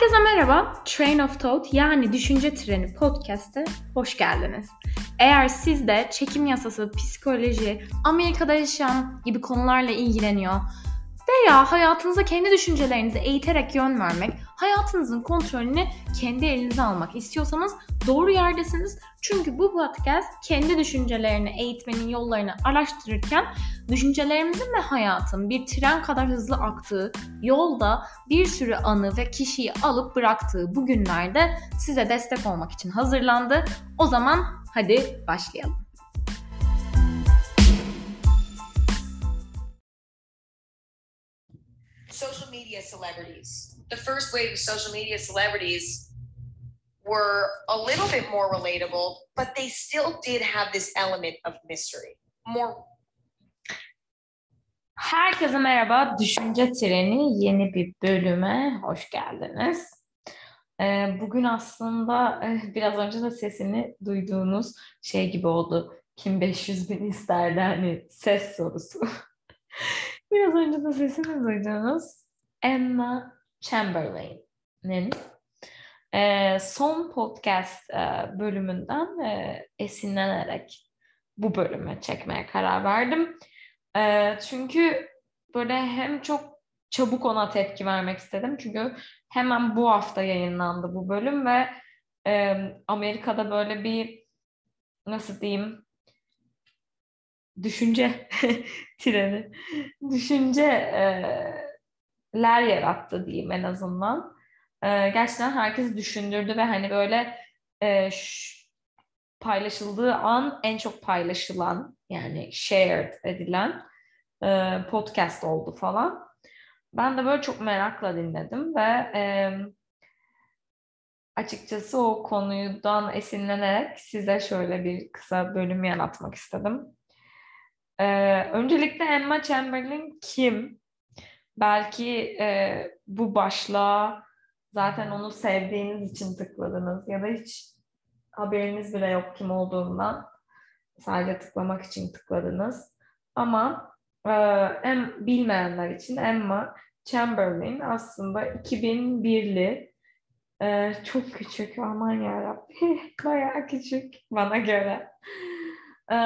Herkese merhaba. Train of Thought yani Düşünce Treni podcast'e hoş geldiniz. Eğer siz de çekim yasası, psikoloji, Amerika'da yaşayan gibi konularla ilgileniyor veya hayatınıza kendi düşüncelerinizi eğiterek yön vermek, hayatınızın kontrolünü kendi elinize almak istiyorsanız doğru yerdesiniz. Çünkü bu podcast kendi düşüncelerini eğitmenin yollarını araştırırken düşüncelerimizin ve hayatın bir tren kadar hızlı aktığı yolda bir sürü anı ve kişiyi alıp bıraktığı bu günlerde size destek olmak için hazırlandı. O zaman hadi başlayalım. Media celebrities. The first wave of social media celebrities were a little bit more relatable, but they still did have this element of mystery. More Herkese merhaba. Düşünce Treni yeni bir bölüme hoş geldiniz. Ee, bugün aslında eh, biraz önce de sesini duyduğunuz şey gibi oldu. Kim 500 bin isterdi hani ses sorusu. biraz önce de sesini duyduğunuz Emma Chamberlain'in e, son podcast e, bölümünden e, esinlenerek bu bölüme çekmeye karar verdim. E, çünkü böyle hem çok çabuk ona tepki vermek istedim. Çünkü hemen bu hafta yayınlandı bu bölüm ve e, Amerika'da böyle bir nasıl diyeyim düşünce treni, düşünceler yarattı diyeyim en azından. E, gerçekten herkes düşündürdü ve hani böyle e, paylaşıldığı an en çok paylaşılan yani shared edilen e, podcast oldu falan. Ben de böyle çok merakla dinledim ve e, açıkçası o konudan esinlenerek size şöyle bir kısa bölüm yaratmak istedim. Ee, öncelikle Emma Chamberlain kim? Belki e, bu başlığa zaten onu sevdiğiniz için tıkladınız ya da hiç haberiniz bile yok kim olduğundan. Sadece tıklamak için tıkladınız. Ama e, em, bilmeyenler için Emma Chamberlain aslında 2001'li e, çok küçük aman yarabbim bayağı küçük bana göre. Ee,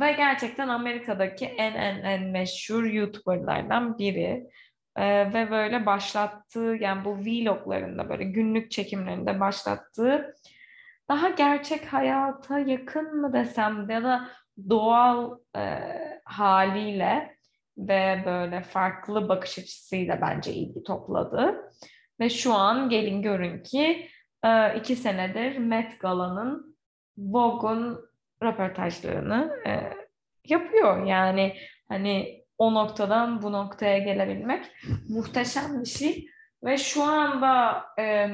ve gerçekten Amerika'daki en en en meşhur YouTuber'lardan biri. Ee, ve böyle başlattığı yani bu vloglarında böyle günlük çekimlerinde başlattığı daha gerçek hayata yakın mı desem ya da doğal e, haliyle ve böyle farklı bakış açısıyla bence ilgi topladı. Ve şu an gelin görün ki e, iki senedir Met Gala'nın Vogue'un röportajlarını e, yapıyor. Yani hani o noktadan bu noktaya gelebilmek muhteşem bir şey. Ve şu anda e,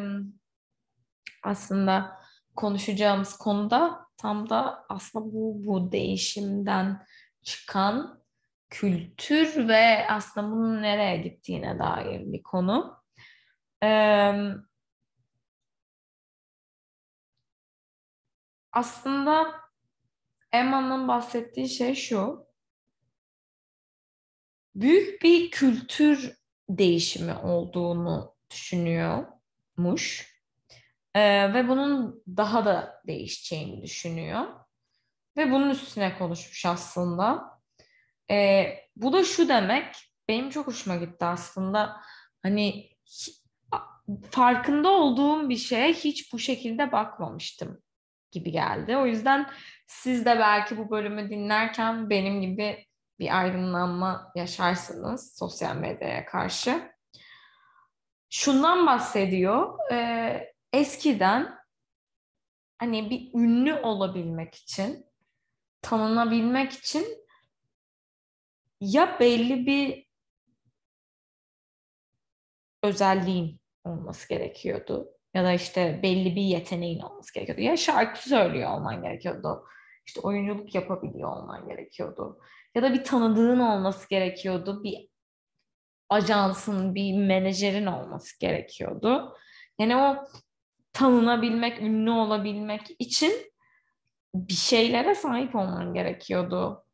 aslında konuşacağımız konuda tam da aslında bu, bu değişimden çıkan kültür ve aslında bunun nereye gittiğine dair bir konu. Ee, aslında Emma'nın bahsettiği şey şu. Büyük bir kültür değişimi olduğunu düşünüyormuş. Ee, ve bunun daha da değişeceğini düşünüyor. Ve bunun üstüne konuşmuş aslında. Ee, bu da şu demek, benim çok hoşuma gitti aslında. Hani farkında olduğum bir şeye hiç bu şekilde bakmamıştım gibi geldi. O yüzden siz de belki bu bölümü dinlerken benim gibi bir aydınlanma yaşarsınız sosyal medyaya karşı. Şundan bahsediyor. E, eskiden hani bir ünlü olabilmek için, tanınabilmek için ya belli bir özelliğin olması gerekiyordu ya da işte belli bir yeteneğin olması gerekiyordu. Ya şarkı söylüyor olman gerekiyordu. İşte oyunculuk yapabiliyor olman gerekiyordu. Ya da bir tanıdığın olması gerekiyordu. Bir ajansın, bir menajerin olması gerekiyordu. Yani o tanınabilmek, ünlü olabilmek için bir şeylere sahip olman gerekiyordu.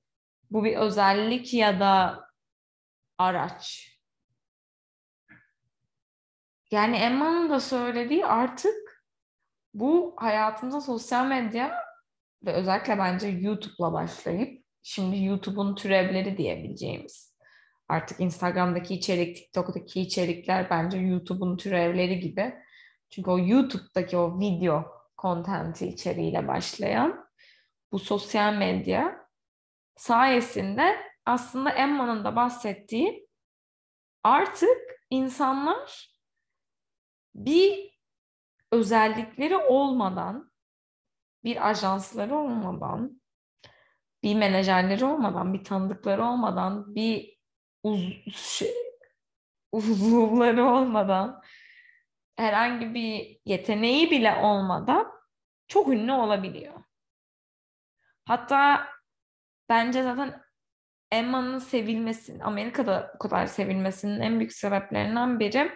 Bu bir özellik ya da araç. yani Emma'nın da söylediği artık bu hayatımıza sosyal medya ve özellikle bence YouTube'la başlayıp şimdi YouTube'un türevleri diyebileceğimiz artık Instagram'daki içerik, TikTok'taki içerikler bence YouTube'un türevleri gibi. Çünkü o YouTube'daki o video kontenti içeriğiyle başlayan bu sosyal medya sayesinde aslında Emma'nın da bahsettiği artık insanlar bir özellikleri olmadan, bir ajansları olmadan, bir menajerleri olmadan, bir tanıdıkları olmadan, bir uz şey, uzuvları olmadan, herhangi bir yeteneği bile olmadan çok ünlü olabiliyor. Hatta bence zaten Emma'nın sevilmesinin, Amerika'da bu kadar sevilmesinin en büyük sebeplerinden biri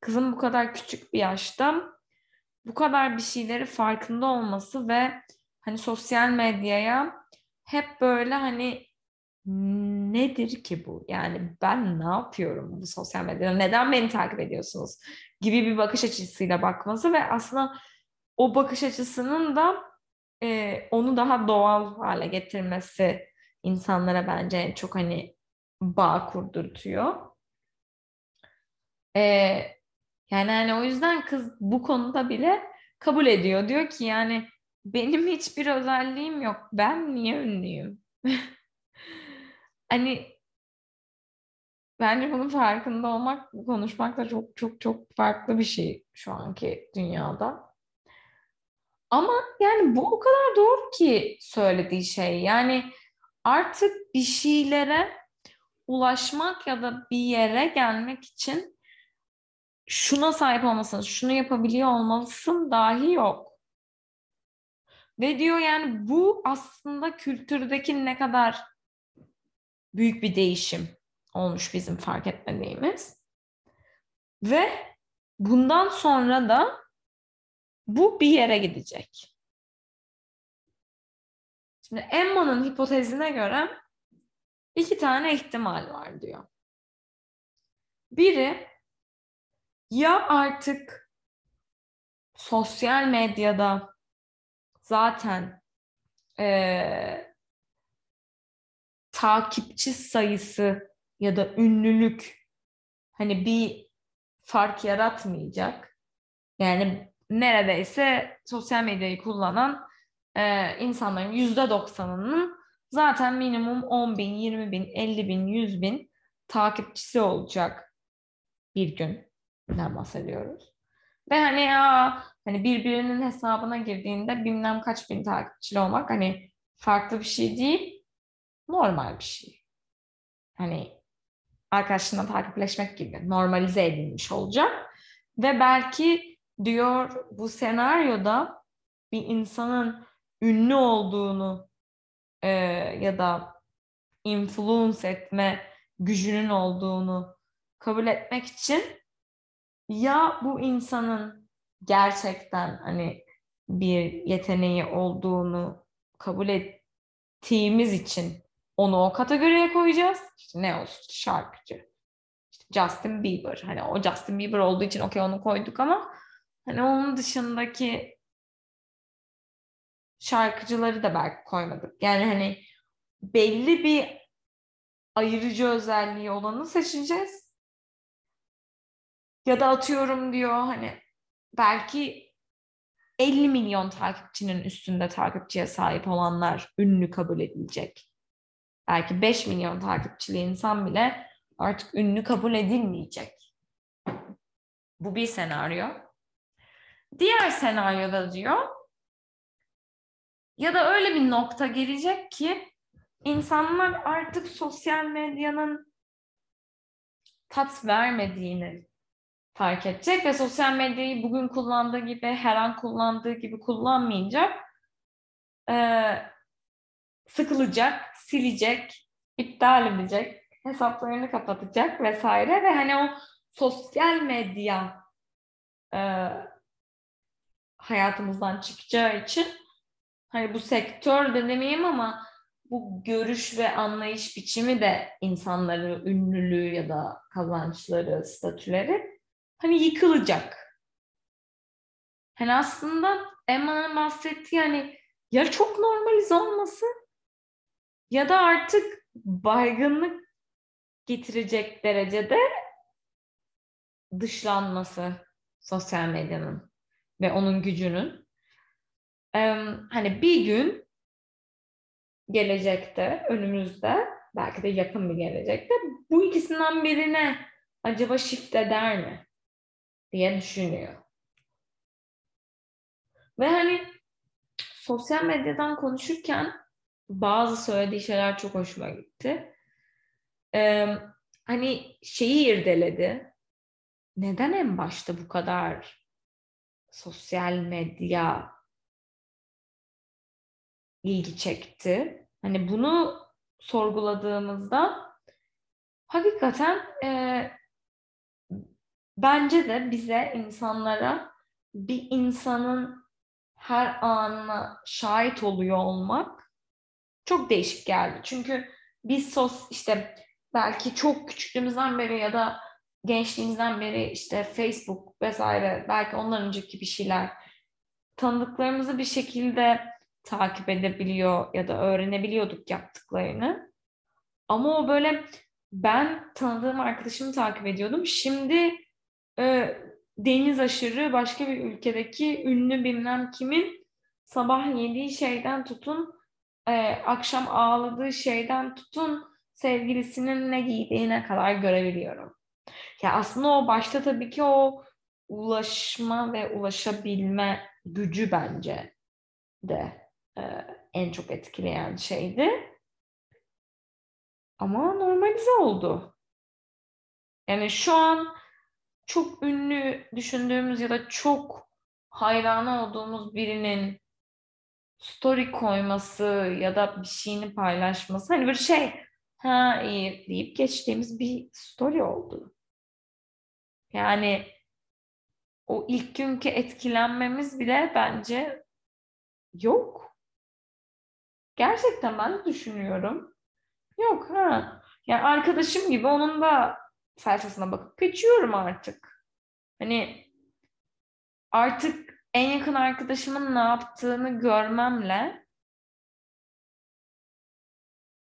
kızın bu kadar küçük bir yaşta bu kadar bir şeyleri farkında olması ve hani sosyal medyaya hep böyle hani nedir ki bu? Yani ben ne yapıyorum bu sosyal medyada? Neden beni takip ediyorsunuz? Gibi bir bakış açısıyla bakması ve aslında o bakış açısının da e, onu daha doğal hale getirmesi insanlara bence en çok hani bağ kurdurtuyor. E, yani hani o yüzden kız bu konuda bile kabul ediyor. Diyor ki yani benim hiçbir özelliğim yok. Ben niye ünlüyüm? hani bence bunun farkında olmak, konuşmak da çok çok çok farklı bir şey şu anki dünyada. Ama yani bu o kadar doğru ki söylediği şey. Yani artık bir şeylere ulaşmak ya da bir yere gelmek için şuna sahip olmalısın, şunu yapabiliyor olmalısın dahi yok. Ve diyor yani bu aslında kültürdeki ne kadar büyük bir değişim olmuş bizim fark etmediğimiz. Ve bundan sonra da bu bir yere gidecek. Şimdi Emma'nın hipotezine göre iki tane ihtimal var diyor. Biri ya artık sosyal medyada zaten e, takipçi sayısı ya da ünlülük hani bir fark yaratmayacak. Yani neredeyse sosyal medyayı kullanan e, insanların yüzde doksanının zaten minimum 10 bin, 20 bin, 50 bin, 100 bin takipçisi olacak bir gün ne bahsediyoruz. Ve hani ya hani birbirinin hesabına girdiğinde bilmem kaç bin takipçili olmak hani farklı bir şey değil, normal bir şey. Hani arkadaşlarına takipleşmek gibi normalize edilmiş olacak. Ve belki diyor bu senaryoda bir insanın ünlü olduğunu e, ya da influence etme gücünün olduğunu kabul etmek için ya bu insanın gerçekten hani bir yeteneği olduğunu kabul ettiğimiz için onu o kategoriye koyacağız. İşte ne olsun şarkıcı. İşte Justin Bieber. Hani o Justin Bieber olduğu için okey onu koyduk ama Hani onun dışındaki şarkıcıları da belki koymadık. Yani hani belli bir ayırıcı özelliği olanı seçeceğiz. Ya da atıyorum diyor hani belki 50 milyon takipçinin üstünde takipçiye sahip olanlar ünlü kabul edilecek. Belki 5 milyon takipçili insan bile artık ünlü kabul edilmeyecek. Bu bir senaryo. Diğer senaryoda diyor ya da öyle bir nokta gelecek ki insanlar artık sosyal medyanın tat vermediğini fark edecek ve sosyal medyayı bugün kullandığı gibi her an kullandığı gibi kullanmayacak. Ee, sıkılacak, silecek, iptal edecek, hesaplarını kapatacak vesaire ve hani o sosyal medya e, hayatımızdan çıkacağı için hani bu sektör de demeyeyim ama bu görüş ve anlayış biçimi de insanları ünlülüğü ya da kazançları, statüleri hani yıkılacak. Hani aslında Emma'nın bahsettiği hani ya çok normalize olması ya da artık baygınlık getirecek derecede dışlanması sosyal medyanın ve onun gücünün. Ee, hani bir gün gelecekte, önümüzde, belki de yakın bir gelecekte bu ikisinden birine acaba shift eder mi diye düşünüyor. Ve hani sosyal medyadan konuşurken bazı söylediği şeyler çok hoşuma gitti. Ee, hani şeyi irdeledi. Neden en başta bu kadar sosyal medya ilgi çekti? Hani bunu sorguladığımızda hakikaten e, bence de bize insanlara bir insanın her anına şahit oluyor olmak çok değişik geldi. Çünkü biz sos işte belki çok küçüklüğümüzden beri ya da gençliğimizden beri işte Facebook vesaire belki ondan önceki bir şeyler tanıdıklarımızı bir şekilde takip edebiliyor ya da öğrenebiliyorduk yaptıklarını. Ama o böyle ben tanıdığım arkadaşımı takip ediyordum. Şimdi e, deniz aşırı başka bir ülkedeki ünlü bilmem kimin sabah yediği şeyden tutun e, akşam ağladığı şeyden tutun sevgilisinin ne giydiğine kadar görebiliyorum. Ya aslında o başta tabii ki o ulaşma ve ulaşabilme gücü bence de e, en çok etkileyen şeydi. Ama normalize oldu. Yani şu an çok ünlü düşündüğümüz ya da çok hayranı olduğumuz birinin story koyması ya da bir şeyini paylaşması hani bir şey ha iyi deyip geçtiğimiz bir story oldu. Yani o ilk günkü etkilenmemiz bile bence yok. Gerçekten ben de düşünüyorum. Yok ha. Yani arkadaşım gibi onun da sayfasına bakıp geçiyorum artık. Hani artık en yakın arkadaşımın ne yaptığını görmemle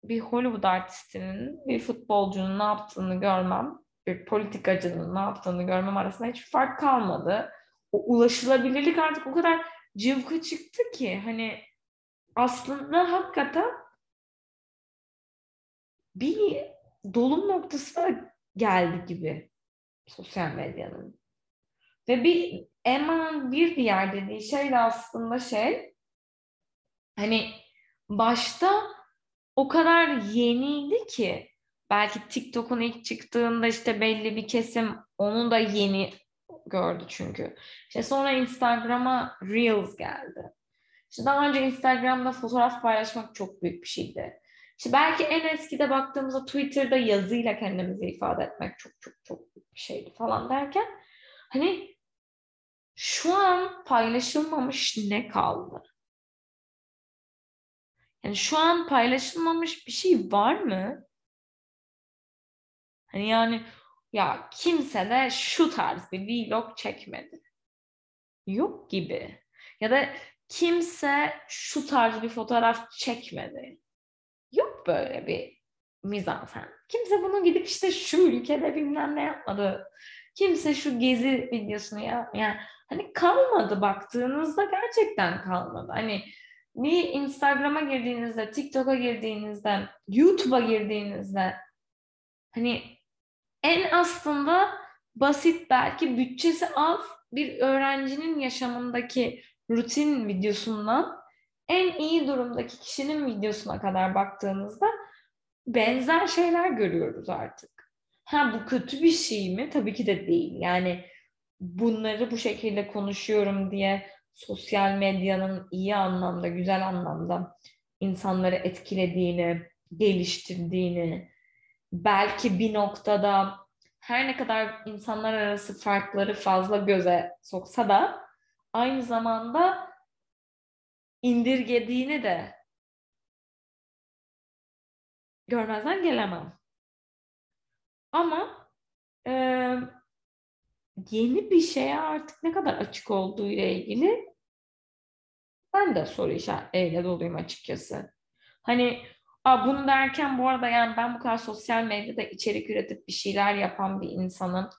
bir Hollywood artistinin, bir futbolcunun ne yaptığını görmem, bir politikacının ne yaptığını görmem arasında hiçbir fark kalmadı. O ulaşılabilirlik artık o kadar cıvka çıktı ki hani aslında hakikaten bir dolum noktası geldi gibi sosyal medyanın. Ve bir Emma'nın bir diğer dediği şey de aslında şey hani başta o kadar yeniydi ki belki TikTok'un ilk çıktığında işte belli bir kesim onu da yeni gördü çünkü. İşte sonra Instagram'a Reels geldi. İşte daha önce Instagram'da fotoğraf paylaşmak çok büyük bir şeydi. İşte belki en eskide baktığımızda Twitter'da yazıyla kendimizi ifade etmek çok çok çok büyük bir şeydi falan derken hani şu an paylaşılmamış ne kaldı? Yani şu an paylaşılmamış bir şey var mı? Hani yani ya kimse de şu tarz bir vlog çekmedi. Yok gibi. Ya da kimse şu tarz bir fotoğraf çekmedi. Böyle bir mizansen. Kimse bunu gidip işte şu ülkede bilmem ne yapmadı. Kimse şu gezi videosunu ya yani hani kalmadı baktığınızda gerçekten kalmadı. Hani bir Instagram'a girdiğinizde, TikTok'a girdiğinizde, YouTube'a girdiğinizde hani en aslında basit belki bütçesi az bir öğrencinin yaşamındaki rutin videosundan en iyi durumdaki kişinin videosuna kadar baktığımızda benzer şeyler görüyoruz artık. Ha bu kötü bir şey mi? Tabii ki de değil. Yani bunları bu şekilde konuşuyorum diye sosyal medyanın iyi anlamda, güzel anlamda insanları etkilediğini, geliştirdiğini, belki bir noktada her ne kadar insanlar arası farkları fazla göze soksa da aynı zamanda indirgediğini de görmezden gelemem. Ama e, yeni bir şeye artık ne kadar açık olduğu ile ilgili ben de soru işaretleriyle doluyum açıkçası. Hani Aa, bunu derken bu arada yani ben bu kadar sosyal medyada içerik üretip bir şeyler yapan bir insanım.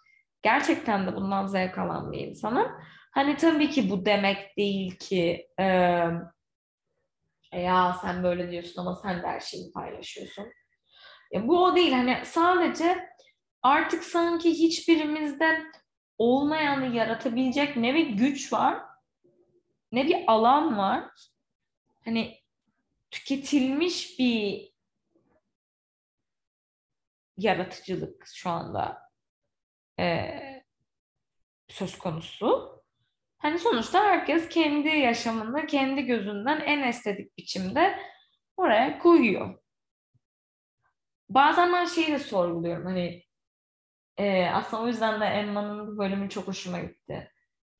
Gerçekten de bundan zevk alan bir insanım. Hani tabii ki bu demek değil ki e, ya sen böyle diyorsun ama sen de her şeyi paylaşıyorsun. Ya bu o değil. Hani sadece artık sanki hiçbirimizde olmayanı yaratabilecek ne bir güç var ne bir alan var. Hani tüketilmiş bir yaratıcılık şu anda e, söz konusu. Hani sonuçta herkes kendi yaşamını kendi gözünden en estetik biçimde oraya koyuyor. Bazen ben şeyi de sorguluyorum hani e, aslında o yüzden de Emma'nın bu bölümü çok hoşuma gitti.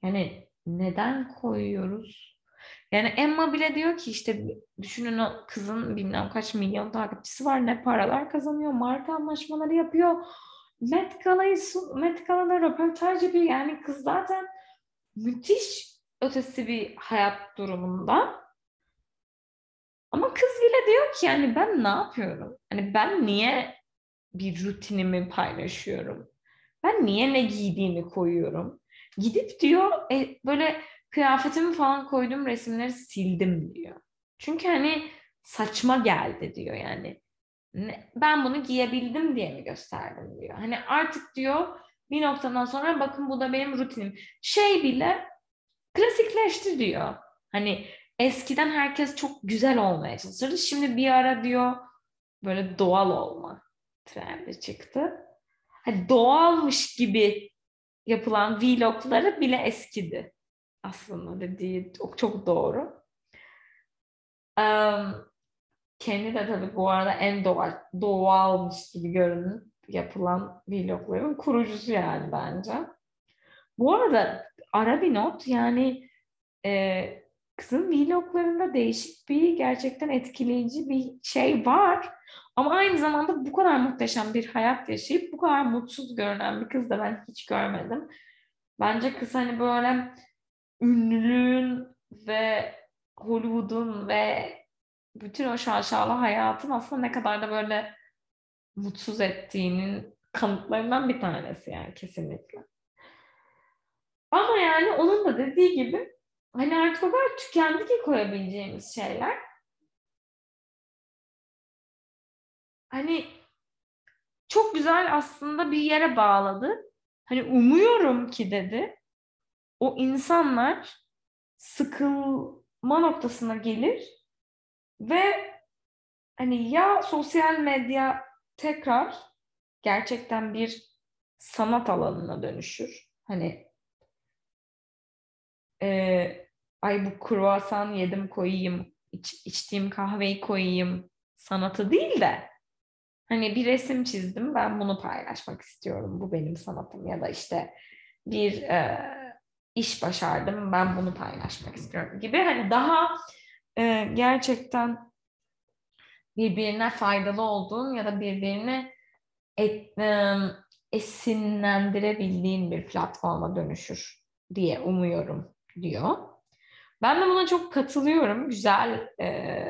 Yani neden koyuyoruz? Yani Emma bile diyor ki işte düşünün o kızın bilmem kaç milyon takipçisi var ne paralar kazanıyor marka anlaşmaları yapıyor. Met Gala'yı Met Gala'da röportaj yapıyor yani kız zaten müthiş ötesi bir hayat durumunda. Ama kız bile diyor ki yani ben ne yapıyorum? Hani ben niye bir rutinimi paylaşıyorum? Ben niye ne giydiğimi koyuyorum? Gidip diyor e, böyle kıyafetimi falan koyduğum resimleri sildim diyor. Çünkü hani saçma geldi diyor yani. Ben bunu giyebildim diye mi gösterdim diyor. Hani artık diyor bir noktadan sonra bakın bu da benim rutinim. Şey bile klasikleşti diyor. Hani eskiden herkes çok güzel olmaya çalışırdı. Şimdi bir ara diyor böyle doğal olma trendi çıktı. Hani doğalmış gibi yapılan vlogları bile eskidi aslında dediği çok, doğru. Um, kendi de tabii bu arada en doğal, doğalmış gibi görünüp yapılan vlogların kurucusu yani bence. Bu arada ara bir not yani e, kızın vloglarında değişik bir gerçekten etkileyici bir şey var. Ama aynı zamanda bu kadar muhteşem bir hayat yaşayıp bu kadar mutsuz görünen bir kız da ben hiç görmedim. Bence kız hani böyle ünlülüğün ve Hollywood'un ve bütün o şaşalı hayatın aslında ne kadar da böyle mutsuz ettiğinin kanıtlarından bir tanesi yani kesinlikle. Ama yani onun da dediği gibi hani artık o kadar tükendi ki koyabileceğimiz şeyler. Hani çok güzel aslında bir yere bağladı. Hani umuyorum ki dedi o insanlar sıkılma noktasına gelir ve hani ya sosyal medya tekrar gerçekten bir sanat alanına dönüşür. Hani e, ay bu kruvasan yedim koyayım, iç, içtiğim kahveyi koyayım sanatı değil de hani bir resim çizdim ben bunu paylaşmak istiyorum bu benim sanatım ya da işte bir e, iş başardım ben bunu paylaşmak istiyorum gibi hani daha e, gerçekten birbirine faydalı olduğun ya da birbirini et, e, esinlendirebildiğin bir platforma dönüşür diye umuyorum diyor. Ben de buna çok katılıyorum. Güzel e,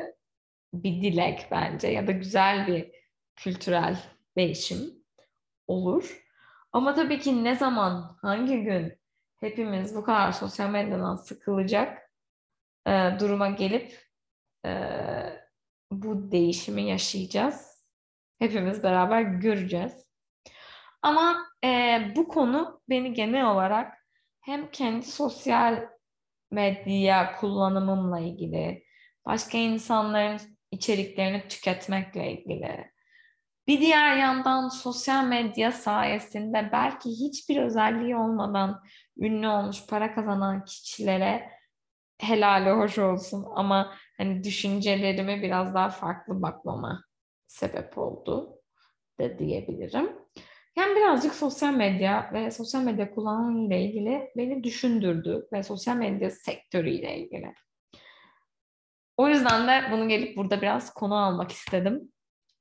bir dilek bence ya da güzel bir kültürel değişim olur. Ama tabii ki ne zaman, hangi gün hepimiz bu kadar sosyal medyadan sıkılacak e, duruma gelip e, bu değişimi yaşayacağız. Hepimiz beraber göreceğiz. Ama e, bu konu beni genel olarak hem kendi sosyal medya kullanımımla ilgili, başka insanların içeriklerini tüketmekle ilgili, bir diğer yandan sosyal medya sayesinde belki hiçbir özelliği olmadan ünlü olmuş, para kazanan kişilere helali hoş olsun ama hani düşüncelerimi biraz daha farklı bakmama sebep oldu da diyebilirim. Yani birazcık sosyal medya ve sosyal medya kullanımı ile ilgili beni düşündürdü ve sosyal medya sektörü ile ilgili. O yüzden de bunu gelip burada biraz konu almak istedim.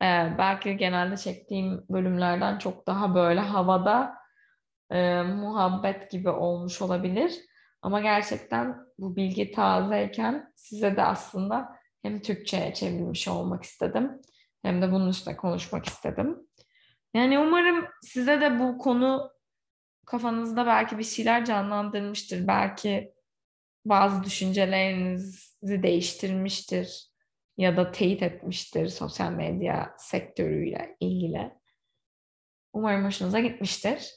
Ee, belki genelde çektiğim bölümlerden çok daha böyle havada e, muhabbet gibi olmuş olabilir. Ama gerçekten bu bilgi tazeyken size de aslında hem Türkçe'ye çevrilmiş olmak istedim hem de bunun üstüne konuşmak istedim. Yani umarım size de bu konu kafanızda belki bir şeyler canlandırmıştır. Belki bazı düşüncelerinizi değiştirmiştir ya da teyit etmiştir sosyal medya sektörüyle ilgili. Umarım hoşunuza gitmiştir.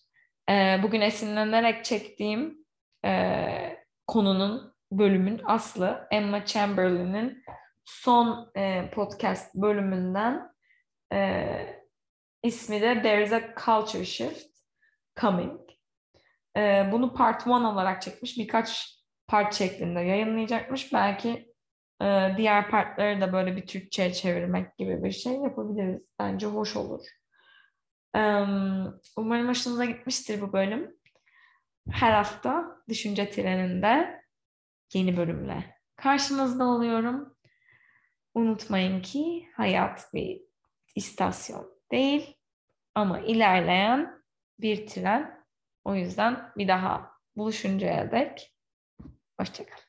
Ee, bugün esinlenerek çektiğim e, konunun, bölümün aslı Emma Chamberlain'in son e, podcast bölümünden e, ismi de There is a Culture Shift Coming. E, bunu part 1 olarak çekmiş. Birkaç part şeklinde yayınlayacakmış. Belki e, diğer partları da böyle bir Türkçe'ye çevirmek gibi bir şey yapabiliriz. Bence hoş olur. E, umarım hoşunuza gitmiştir bu bölüm. Her hafta Düşünce Treni'nde yeni bölümle karşınızda oluyorum. Unutmayın ki hayat bir istasyon değil ama ilerleyen bir tren. O yüzden bir daha buluşuncaya dek hoşçakalın.